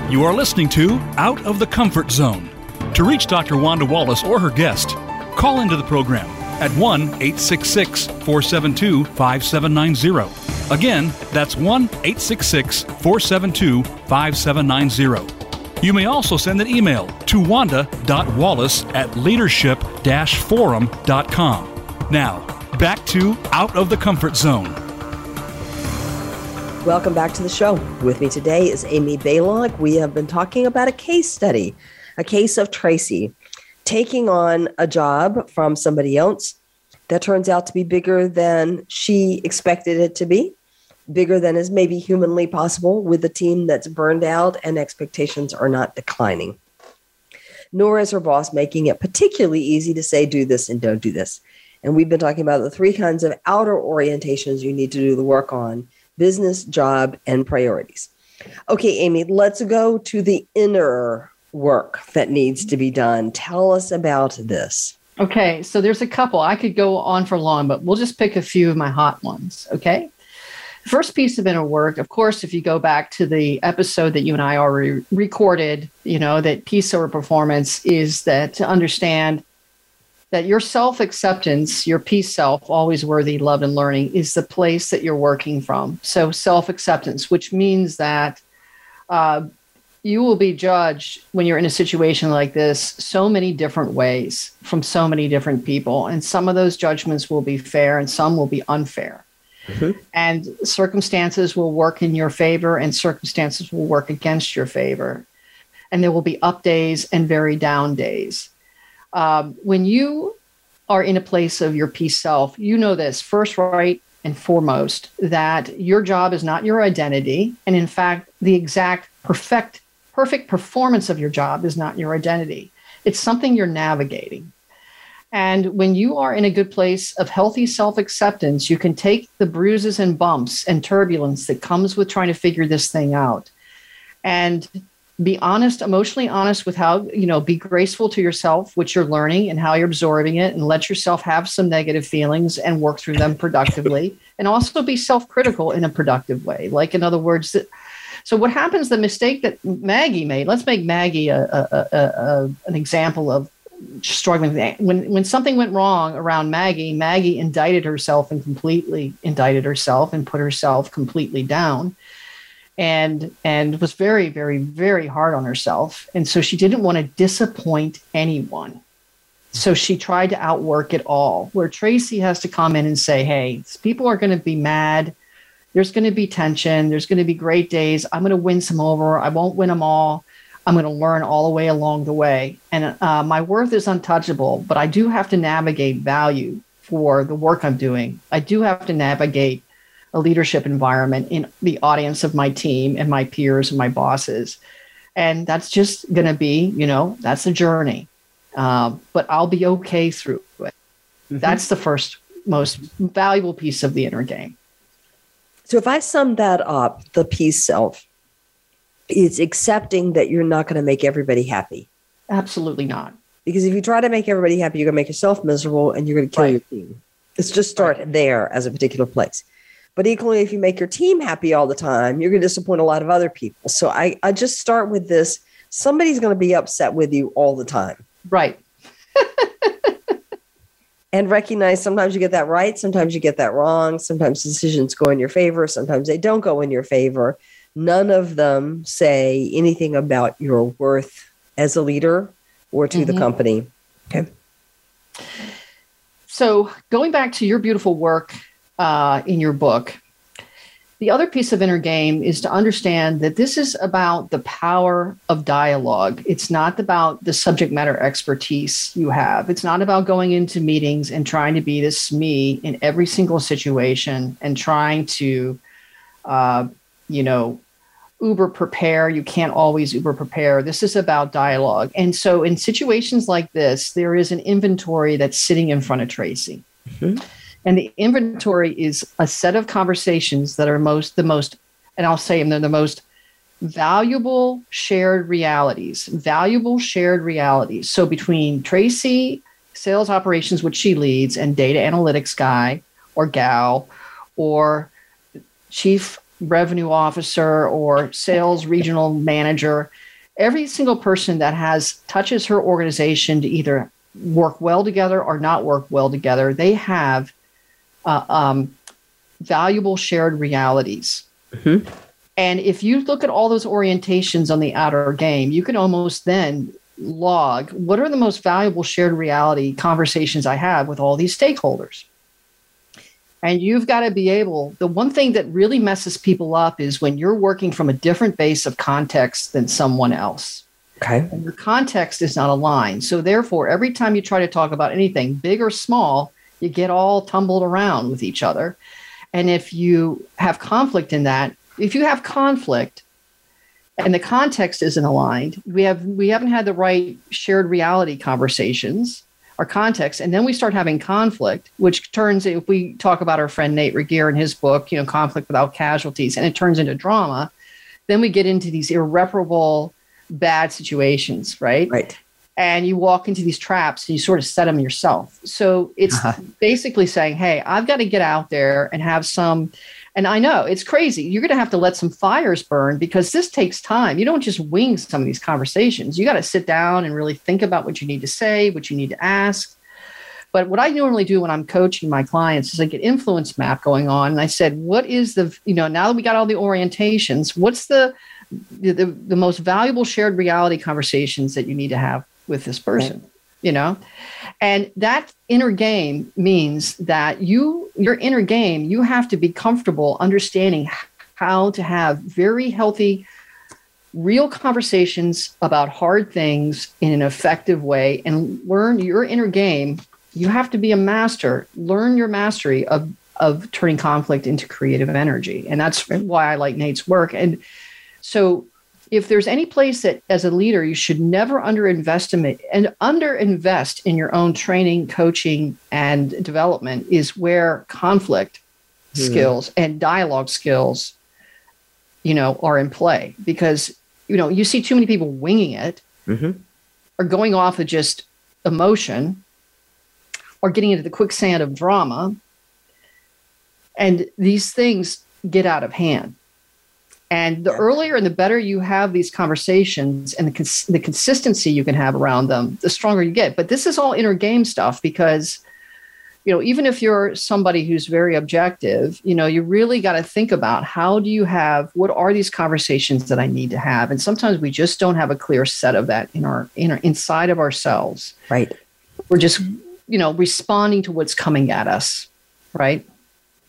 Speaker 4: You are listening to Out of the Comfort Zone. To reach Dr. Wanda Wallace or her guest, call into the program at 1 866 472 5790. Again, that's 1 866 472 5790. You may also send an email to wanda.wallace at leadership forum.com. Now, back to Out of the Comfort Zone.
Speaker 1: Welcome back to the show. With me today is Amy Balog. We have been talking about a case study, a case of Tracy taking on a job from somebody else that turns out to be bigger than she expected it to be, bigger than is maybe humanly possible with a team that's burned out and expectations are not declining. Nor is her boss making it particularly easy to say, do this and don't do this. And we've been talking about the three kinds of outer orientations you need to do the work on business, job, and priorities. Okay, Amy, let's go to the inner work that needs to be done. Tell us about this.
Speaker 2: Okay, so there's a couple. I could go on for long, but we'll just pick a few of my hot ones. Okay. First piece of inner work, of course, if you go back to the episode that you and I already recorded, you know, that peace over performance is that to understand that your self acceptance, your peace self, always worthy, loved, and learning, is the place that you're working from. So, self acceptance, which means that uh, you will be judged when you're in a situation like this so many different ways from so many different people. And some of those judgments will be fair and some will be unfair. Mm-hmm. And circumstances will work in your favor and circumstances will work against your favor. And there will be up days and very down days um, when you are in a place of your peace self, you know this first, right, and foremost that your job is not your identity. And in fact, the exact perfect, perfect performance of your job is not your identity. It's something you're navigating. And when you are in a good place of healthy self acceptance, you can take the bruises and bumps and turbulence that comes with trying to figure this thing out and be honest emotionally honest with how you know be graceful to yourself what you're learning and how you're absorbing it and let yourself have some negative feelings and work through them productively and also be self-critical in a productive way like in other words So what happens? The mistake that Maggie made. Let's make Maggie a, a, a, an example of struggling. When when something went wrong around Maggie, Maggie indicted herself and completely indicted herself and put herself completely down, and and was very very very hard on herself. And so she didn't want to disappoint anyone. So she tried to outwork it all. Where Tracy has to come in and say, "Hey, people are going to be mad." There's going to be tension. There's going to be great days. I'm going to win some over. I won't win them all I'm going to learn all the way along the way. And uh, my worth is untouchable, but I do have to navigate value for the work I'm doing. I do have to navigate a leadership environment in the audience of my team and my peers and my bosses. And that's just going to be, you know, that's a journey. Um, but I'll be okay through it. Mm-hmm. That's the first most valuable piece of the inner game.
Speaker 1: So if I sum that up, the peace self, is accepting that you're not going to make everybody happy.
Speaker 2: Absolutely not.
Speaker 1: Because if you try to make everybody happy, you're going to make yourself miserable and you're going to kill right. your team. Let's just start right. there as a particular place. But equally, if you make your team happy all the time, you're going to disappoint a lot of other people. So I, I just start with this somebody's going to be upset with you all the time.
Speaker 2: Right.
Speaker 1: And recognize sometimes you get that right, sometimes you get that wrong, sometimes decisions go in your favor, sometimes they don't go in your favor. None of them say anything about your worth as a leader or to mm-hmm. the company. Okay.
Speaker 2: So, going back to your beautiful work uh, in your book, the other piece of inner game is to understand that this is about the power of dialogue. It's not about the subject matter expertise you have. It's not about going into meetings and trying to be this me in every single situation and trying to, uh, you know, uber prepare. You can't always uber prepare. This is about dialogue. And so in situations like this, there is an inventory that's sitting in front of Tracy. Mm-hmm. And the inventory is a set of conversations that are most the most, and I'll say them, they're the most valuable shared realities, valuable shared realities. So between Tracy, sales operations, which she leads, and data analytics guy or gal, or chief revenue officer or sales regional manager, every single person that has touches her organization to either work well together or not work well together, they have uh, um, valuable shared realities. Mm-hmm. And if you look at all those orientations on the outer game, you can almost then log what are the most valuable shared reality conversations I have with all these stakeholders. And you've got to be able, the one thing that really messes people up is when you're working from a different base of context than someone else.
Speaker 1: Okay.
Speaker 2: And your context is not aligned. So therefore, every time you try to talk about anything, big or small, you get all tumbled around with each other. And if you have conflict in that, if you have conflict and the context isn't aligned, we have we haven't had the right shared reality conversations our context. And then we start having conflict, which turns, if we talk about our friend Nate Regier in his book, you know, Conflict Without Casualties, and it turns into drama, then we get into these irreparable bad situations, right?
Speaker 1: Right.
Speaker 2: And you walk into these traps and you sort of set them yourself. So it's uh-huh. basically saying, hey, I've got to get out there and have some and I know it's crazy. You're going to have to let some fires burn because this takes time. You don't just wing some of these conversations. You got to sit down and really think about what you need to say, what you need to ask. But what I normally do when I'm coaching my clients is I get influence map going on. And I said, what is the, you know, now that we got all the orientations, what's the, the, the most valuable shared reality conversations that you need to have with this person? Right you know? And that inner game means that you your inner game you have to be comfortable understanding how to have very healthy real conversations about hard things in an effective way and learn your inner game. You have to be a master. Learn your mastery of of turning conflict into creative energy. And that's why i like nate's work. And so if there's any place that as a leader you should never underinvest and underinvest in your own training coaching and development is where conflict hmm. skills and dialogue skills you know are in play because you know you see too many people winging it mm-hmm. or going off of just emotion or getting into the quicksand of drama and these things get out of hand And the yeah. earlier and the better you have these conversations and the, cons- the consistency you can have around them, the stronger you get. But this is all inner game stuff because, you know, even if you're somebody who's very objective, you know, you really got to think about how do you have, what are these conversations that I need to have? And sometimes we just don't have a clear set of that in our, in our inside of ourselves.
Speaker 1: Right.
Speaker 2: We're just, you know, responding to what's coming at us. Right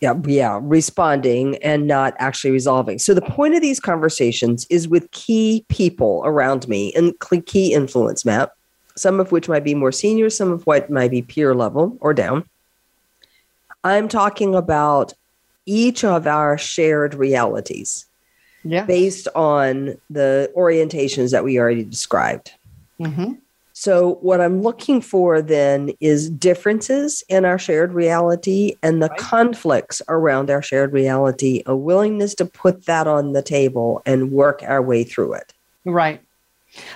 Speaker 1: yeah yeah responding and not actually resolving so the point of these conversations is with key people around me and key influence map some of which might be more senior some of what might be peer level or down i'm talking about each of our shared realities
Speaker 2: yeah.
Speaker 1: based on the orientations that we already described
Speaker 2: mm-hmm.
Speaker 1: So, what I'm looking for then is differences in our shared reality and the right. conflicts around our shared reality, a willingness to put that on the table and work our way through it.
Speaker 2: Right.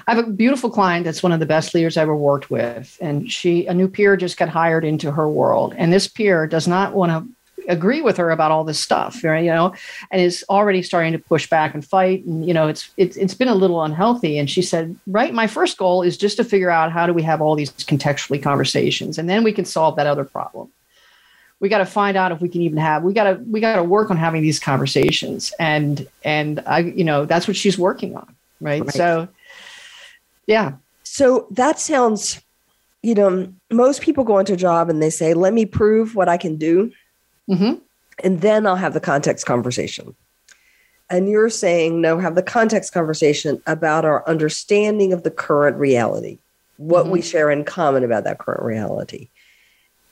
Speaker 2: I have a beautiful client that's one of the best leaders I ever worked with. And she, a new peer just got hired into her world. And this peer does not want to agree with her about all this stuff, right? You know, and is already starting to push back and fight. And, you know, it's, it's, it's been a little unhealthy. And she said, right, my first goal is just to figure out how do we have all these contextually conversations and then we can solve that other problem. We got to find out if we can even have, we got to, we got to work on having these conversations. And, and I, you know, that's what she's working on. Right. right. So, yeah.
Speaker 1: So that sounds, you know, most people go into a job and they say, let me prove what I can do.
Speaker 2: Mm-hmm.
Speaker 1: And then I'll have the context conversation. And you're saying, no, have the context conversation about our understanding of the current reality, what mm-hmm. we share in common about that current reality.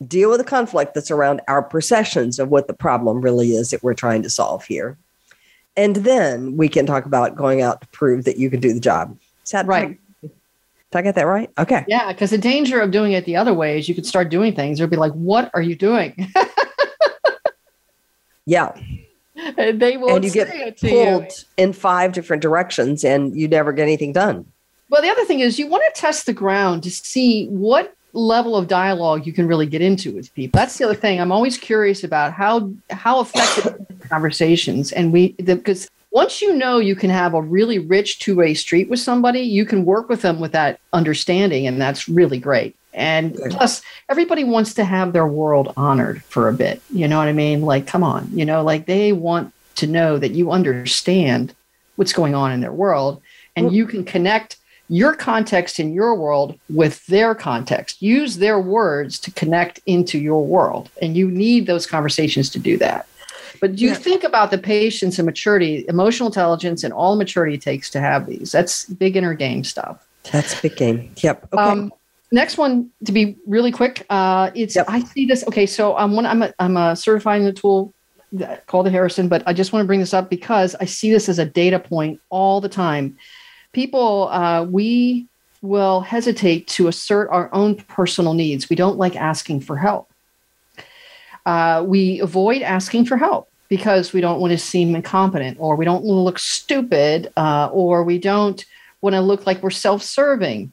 Speaker 1: Deal with the conflict that's around our perceptions of what the problem really is that we're trying to solve here. And then we can talk about going out to prove that you can do the job.
Speaker 2: Is that right?
Speaker 1: Did I get that right? Okay.
Speaker 2: Yeah, because the danger of doing it the other way is you could start doing things. You'll be like, "What are you doing?"
Speaker 1: Yeah.
Speaker 2: And they will
Speaker 1: and you get pulled you. in five different directions and you never get anything done.
Speaker 2: Well, the other thing is you want to test the ground to see what level of dialogue you can really get into with people. That's the other thing. I'm always curious about how how effective conversations and we because once you know you can have a really rich two-way street with somebody, you can work with them with that understanding and that's really great. And plus, everybody wants to have their world honored for a bit. You know what I mean? Like, come on, you know, like they want to know that you understand what's going on in their world and you can connect your context in your world with their context. Use their words to connect into your world. And you need those conversations to do that. But you yeah. think about the patience and maturity, emotional intelligence, and all the maturity it takes to have these. That's big inner game stuff.
Speaker 1: That's big game. Yep. Okay. Um,
Speaker 2: next one to be really quick uh, it's yep. i see this okay so i'm one i'm a, i'm a certifying the tool called the harrison but i just want to bring this up because i see this as a data point all the time. People uh, we will hesitate to assert our own personal needs. We don't like asking for help. Uh, we avoid asking for help because we don't want to seem incompetent or we don't want to look stupid uh, or we don't want to look like we're self-serving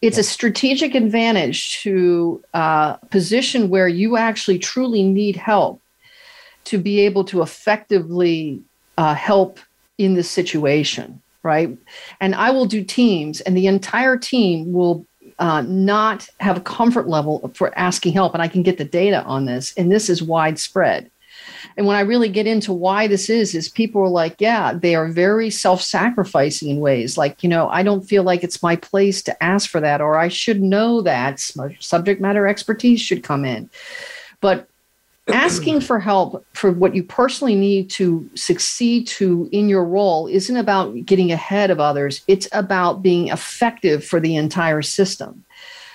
Speaker 2: it's a strategic advantage to uh, position where you actually truly need help to be able to effectively uh, help in this situation, right? And I will do teams, and the entire team will uh, not have a comfort level for asking help. And I can get the data on this, and this is widespread. And when I really get into why this is, is people are like, yeah, they are very self sacrificing in ways. Like, you know, I don't feel like it's my place to ask for that, or I should know that subject matter expertise should come in. But asking for help for what you personally need to succeed to in your role isn't about getting ahead of others. It's about being effective for the entire system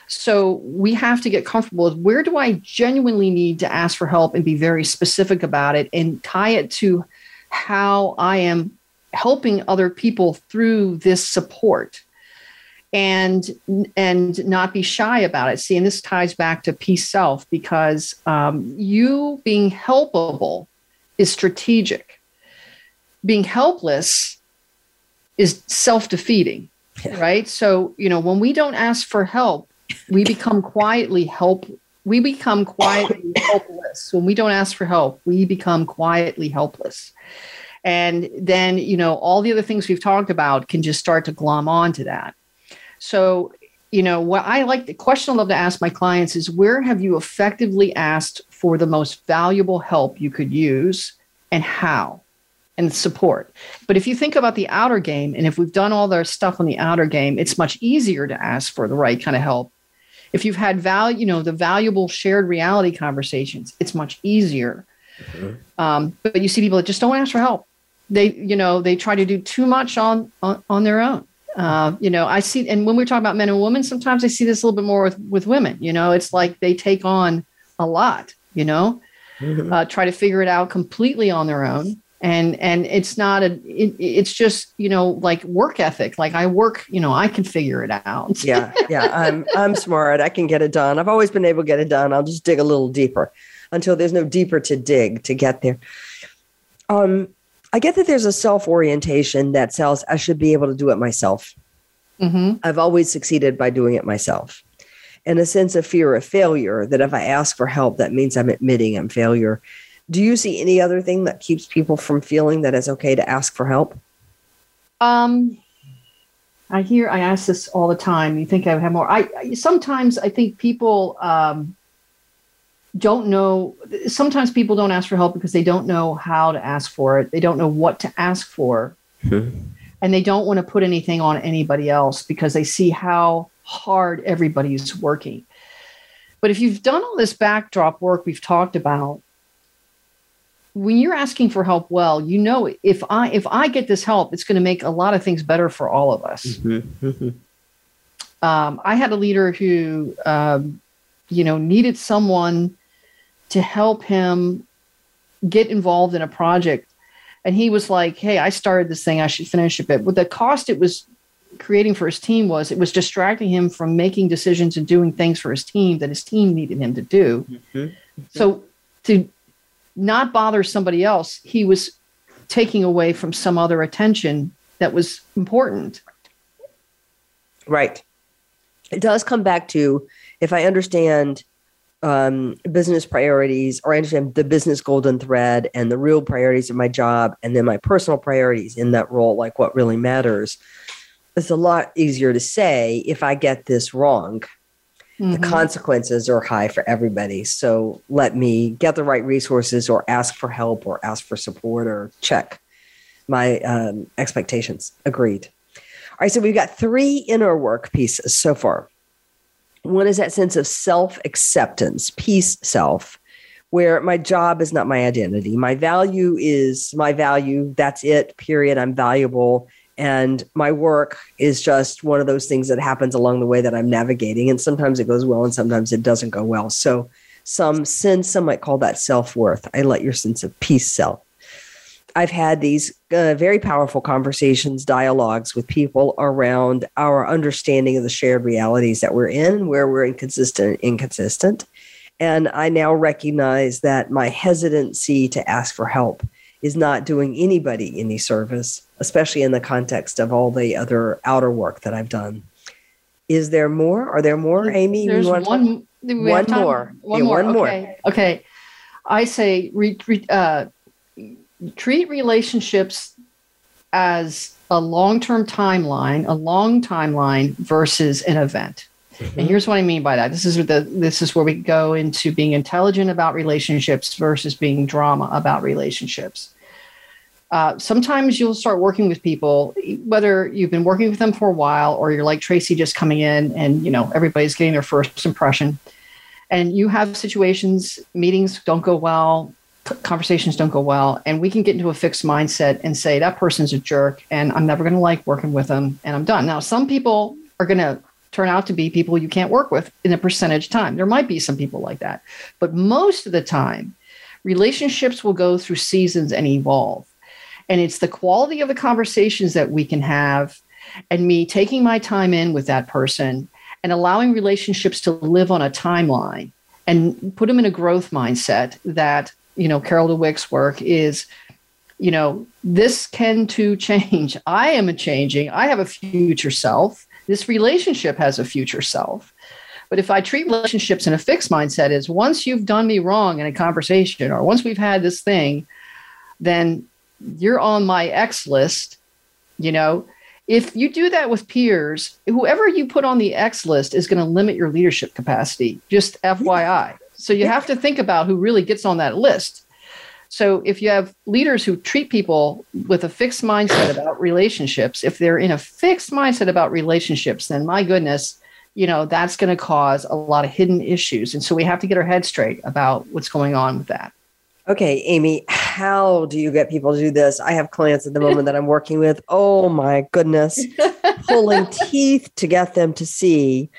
Speaker 2: so we have to get comfortable with where do I genuinely need to ask for help and be very specific about it and tie it to how I am helping other people through this support and and not be shy about it. See and this ties back to peace self because um, you being helpable is strategic. Being helpless is self-defeating yeah. right? So you know when we don't ask for help we become quietly help we become quietly helpless when we don't ask for help we become quietly helpless And then, you know, all the other things we've talked about can just start to glom onto that. So, you know, what I like the question I love to ask my clients is where have you effectively asked for the most valuable help you could use and how? and support. But if you think about the outer game, and if we've done all the stuff on the outer game, it's much easier to ask for the right kind of help. If you've had value, you know, the valuable shared reality conversations, it's much easier. Mm-hmm. Um, but you see people that just don't ask for help. They, you know, they try to do too much on on, on their own. Uh, you know, I see, and when we talk about men and women, sometimes I see this a little bit more with with women. You know, it's like they take on a lot. You know, mm-hmm. uh, try to figure it out completely on their own and and it's not a it, it's just you know like work ethic. Like i work you know i can figure it out.
Speaker 1: Yeah yeah i'm i'm smart. I can get it done. I've always been able to get it done. I'll just dig a little deeper until there's no deeper to dig to get there. Um i get that there's a self orientation that says i should be able to do it myself. Mm-hmm. i've always succeeded by doing it myself. And a sense of fear of failure that if i ask for help that means i'm admitting i'm failure do you see any other thing that keeps people from feeling that it's okay to ask for help?
Speaker 2: Um, I hear I ask this all the time. You think I have more? I, I sometimes I think people um, don't know. Sometimes people don't ask for help because they don't know how to ask for it. They don't know what to ask for, and they don't want to put anything on anybody else because they see how hard everybody's working. But if you've done all this backdrop work we've talked about, when you're asking for help well you know if i if i get this help it's going to make a lot of things better for all of us mm-hmm. mm-hmm. um, i had a leader who um, you know needed someone to help him get involved in a project and he was like hey i started this thing i should finish it but the cost it was creating for his team was it was distracting him from making decisions and doing things for his team that his team needed him to do mm-hmm. so to not bother somebody else. He was taking away from some other attention that was important.
Speaker 1: Right. It does come back to if I understand um, business priorities or I understand the business golden thread and the real priorities of my job and then my personal priorities in that role, like what really matters. It's a lot easier to say if I get this wrong Mm-hmm. The consequences are high for everybody. So let me get the right resources or ask for help or ask for support or check my um, expectations. Agreed. All right. So we've got three inner work pieces so far. One is that sense of self acceptance, peace self, where my job is not my identity. My value is my value. That's it, period. I'm valuable. And my work is just one of those things that happens along the way that I'm navigating. And sometimes it goes well and sometimes it doesn't go well. So, some sense, some might call that self worth. I let your sense of peace self. I've had these uh, very powerful conversations, dialogues with people around our understanding of the shared realities that we're in, where we're inconsistent, inconsistent. And I now recognize that my hesitancy to ask for help is not doing anybody any service especially in the context of all the other outer work that I've done. Is there more? Are there more, Amy?
Speaker 2: There's one, one
Speaker 1: more.
Speaker 2: One yeah, more. One okay. Okay. I say re, re, uh, treat relationships as a long-term timeline, a long timeline versus an event. Mm-hmm. And here's what I mean by that. This is the this is where we go into being intelligent about relationships versus being drama about relationships uh, sometimes you'll start working with people, whether you've been working with them for a while or you're like Tracy just coming in and, you know, everybody's getting their first impression. And you have situations, meetings don't go well, conversations don't go well, and we can get into a fixed mindset and say, that person's a jerk and I'm never going to like working with them and I'm done. Now, some people are going to turn out to be people you can't work with in a percentage time. There might be some people like that. But most of the time, relationships will go through seasons and evolve. And it's the quality of the conversations that we can have and me taking my time in with that person and allowing relationships to live on a timeline and put them in a growth mindset that, you know, Carol Dweck's work is, you know, this can to change. I am a changing. I have a future self. This relationship has a future self. But if I treat relationships in a fixed mindset is once you've done me wrong in a conversation or once we've had this thing, then you're on my X list, you know, if you do that with peers, whoever you put on the X list is going to limit your leadership capacity, just FYI. So you have to think about who really gets on that list. So if you have leaders who treat people with a fixed mindset about relationships, if they're in a fixed mindset about relationships, then my goodness, you know, that's going to cause a lot of hidden issues. And so we have to get our head straight about what's going on with that.
Speaker 1: Okay, Amy, how do you get people to do this? I have clients at the moment that I'm working with. Oh my goodness, pulling teeth to get them to see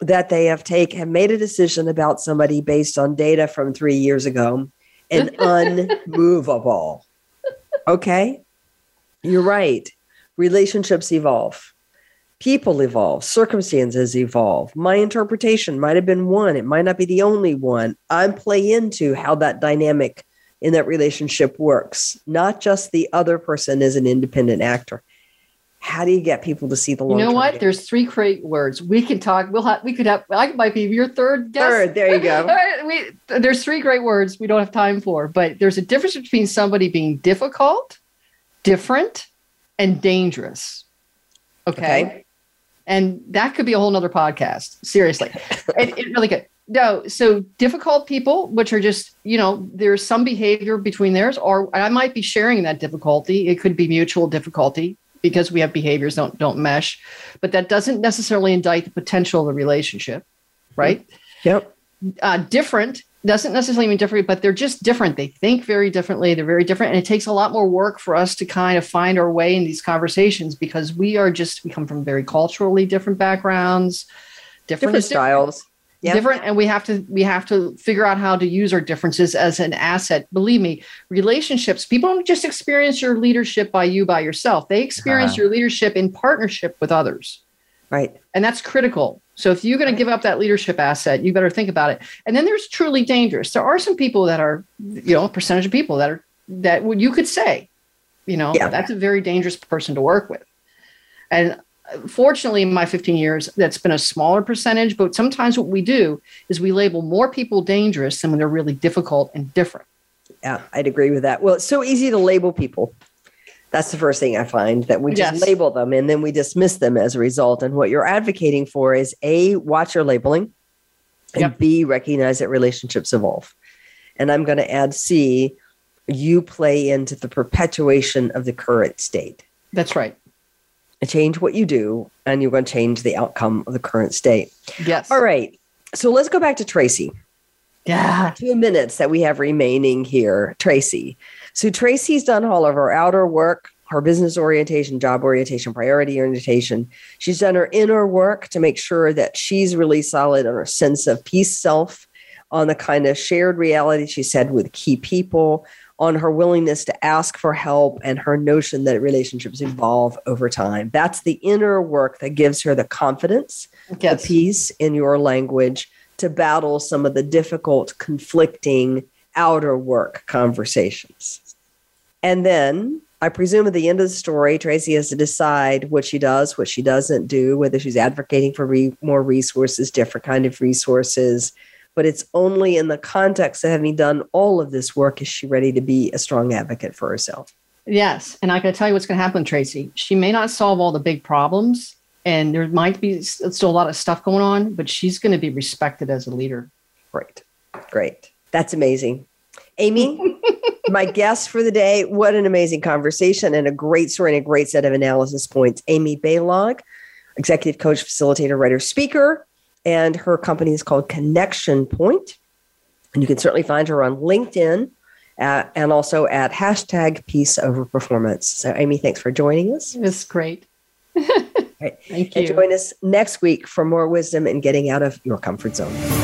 Speaker 1: that they have take have made a decision about somebody based on data from 3 years ago and unmovable. Okay? You're right. Relationships evolve people evolve, circumstances evolve. My interpretation might have been one, it might not be the only one. I play into how that dynamic in that relationship works, not just the other person as an independent actor. How do you get people to see the?
Speaker 2: You know what? Game? There's three great words. We can talk. We'll have. We could have. I might be your third guest.
Speaker 1: Third. There you go.
Speaker 2: we, there's three great words we don't have time for, but there's a difference between somebody being difficult, different, and dangerous. okay. okay and that could be a whole nother podcast seriously. It, it, really could. No so difficult people which are just you know there's some behavior between theirs or i might be sharing that difficulty. It could be mutual difficulty because we have behaviors don't don't mesh. But that doesn't necessarily indict the potential of the relationship right?
Speaker 1: Yep.
Speaker 2: Uh, different doesn't necessarily mean different, but they're just different. They think very differently. They're very different. And it takes a lot more work for us to kind of find our way in these conversations because we are just, we come from very culturally different backgrounds,
Speaker 1: different, different styles.
Speaker 2: Yep. Different, and we have to we have to figure out how to use our differences as an asset. Believe me, relationships. People don't just experience your leadership by you by yourself. They experience uh-huh. your leadership in partnership with others.
Speaker 1: Right,
Speaker 2: and that's critical so if you're going to give up that leadership asset, you better think about it. And then there's truly dangerous. There are some people that are, you know, a percentage of people that are that you could say, you know, yeah. that's a very dangerous person to work with. And fortunately, in my 15 years, that's been a smaller percentage. But sometimes what we do is we label more people dangerous than when they're really difficult and different.
Speaker 1: Yeah, I'd agree with that. Well, it's so easy to label people. That's the first thing I find that we just yes. label them and then we dismiss them as a result. And what you're advocating for is A, watch your labeling, and yep. B, recognize that relationships evolve. And I'm going to add C, you play into the perpetuation of the current state.
Speaker 2: That's right.
Speaker 1: Change what you do, and you're going to change the outcome of the current state.
Speaker 2: Yes.
Speaker 1: All right. So let's go back to Tracy.
Speaker 2: Yeah.
Speaker 1: Two minutes that we have remaining here. Tracy. So Tracy's done all of her outer work, her business orientation, job orientation, priority orientation. She's done her inner work to make sure that she's really solid on her sense of peace self, on the kind of shared reality she said with key people, on her willingness to ask for help, and her notion that relationships evolve over time. That's the inner work that gives her the confidence, yes. the peace in your language to battle some of the difficult, conflicting outer work conversations. And then I presume at the end of the story, Tracy has to decide what she does, what she doesn't do, whether she's advocating for re- more resources, different kind of resources. But it's only in the context of having done all of this work is she ready to be a strong advocate for herself.
Speaker 2: Yes, and I can tell you what's going to happen, Tracy. She may not solve all the big problems, and there might be still a lot of stuff going on, but she's going to be respected as a leader.
Speaker 1: Great, great. That's amazing. Amy, my guest for the day. What an amazing conversation and a great story and a great set of analysis points. Amy Balog, executive coach, facilitator, writer, speaker, and her company is called Connection Point. And you can certainly find her on LinkedIn at, and also at hashtag peace over performance. So, Amy, thanks for joining us.
Speaker 2: It was great.
Speaker 1: right. Thank you. And join us next week for more wisdom in getting out of your comfort zone.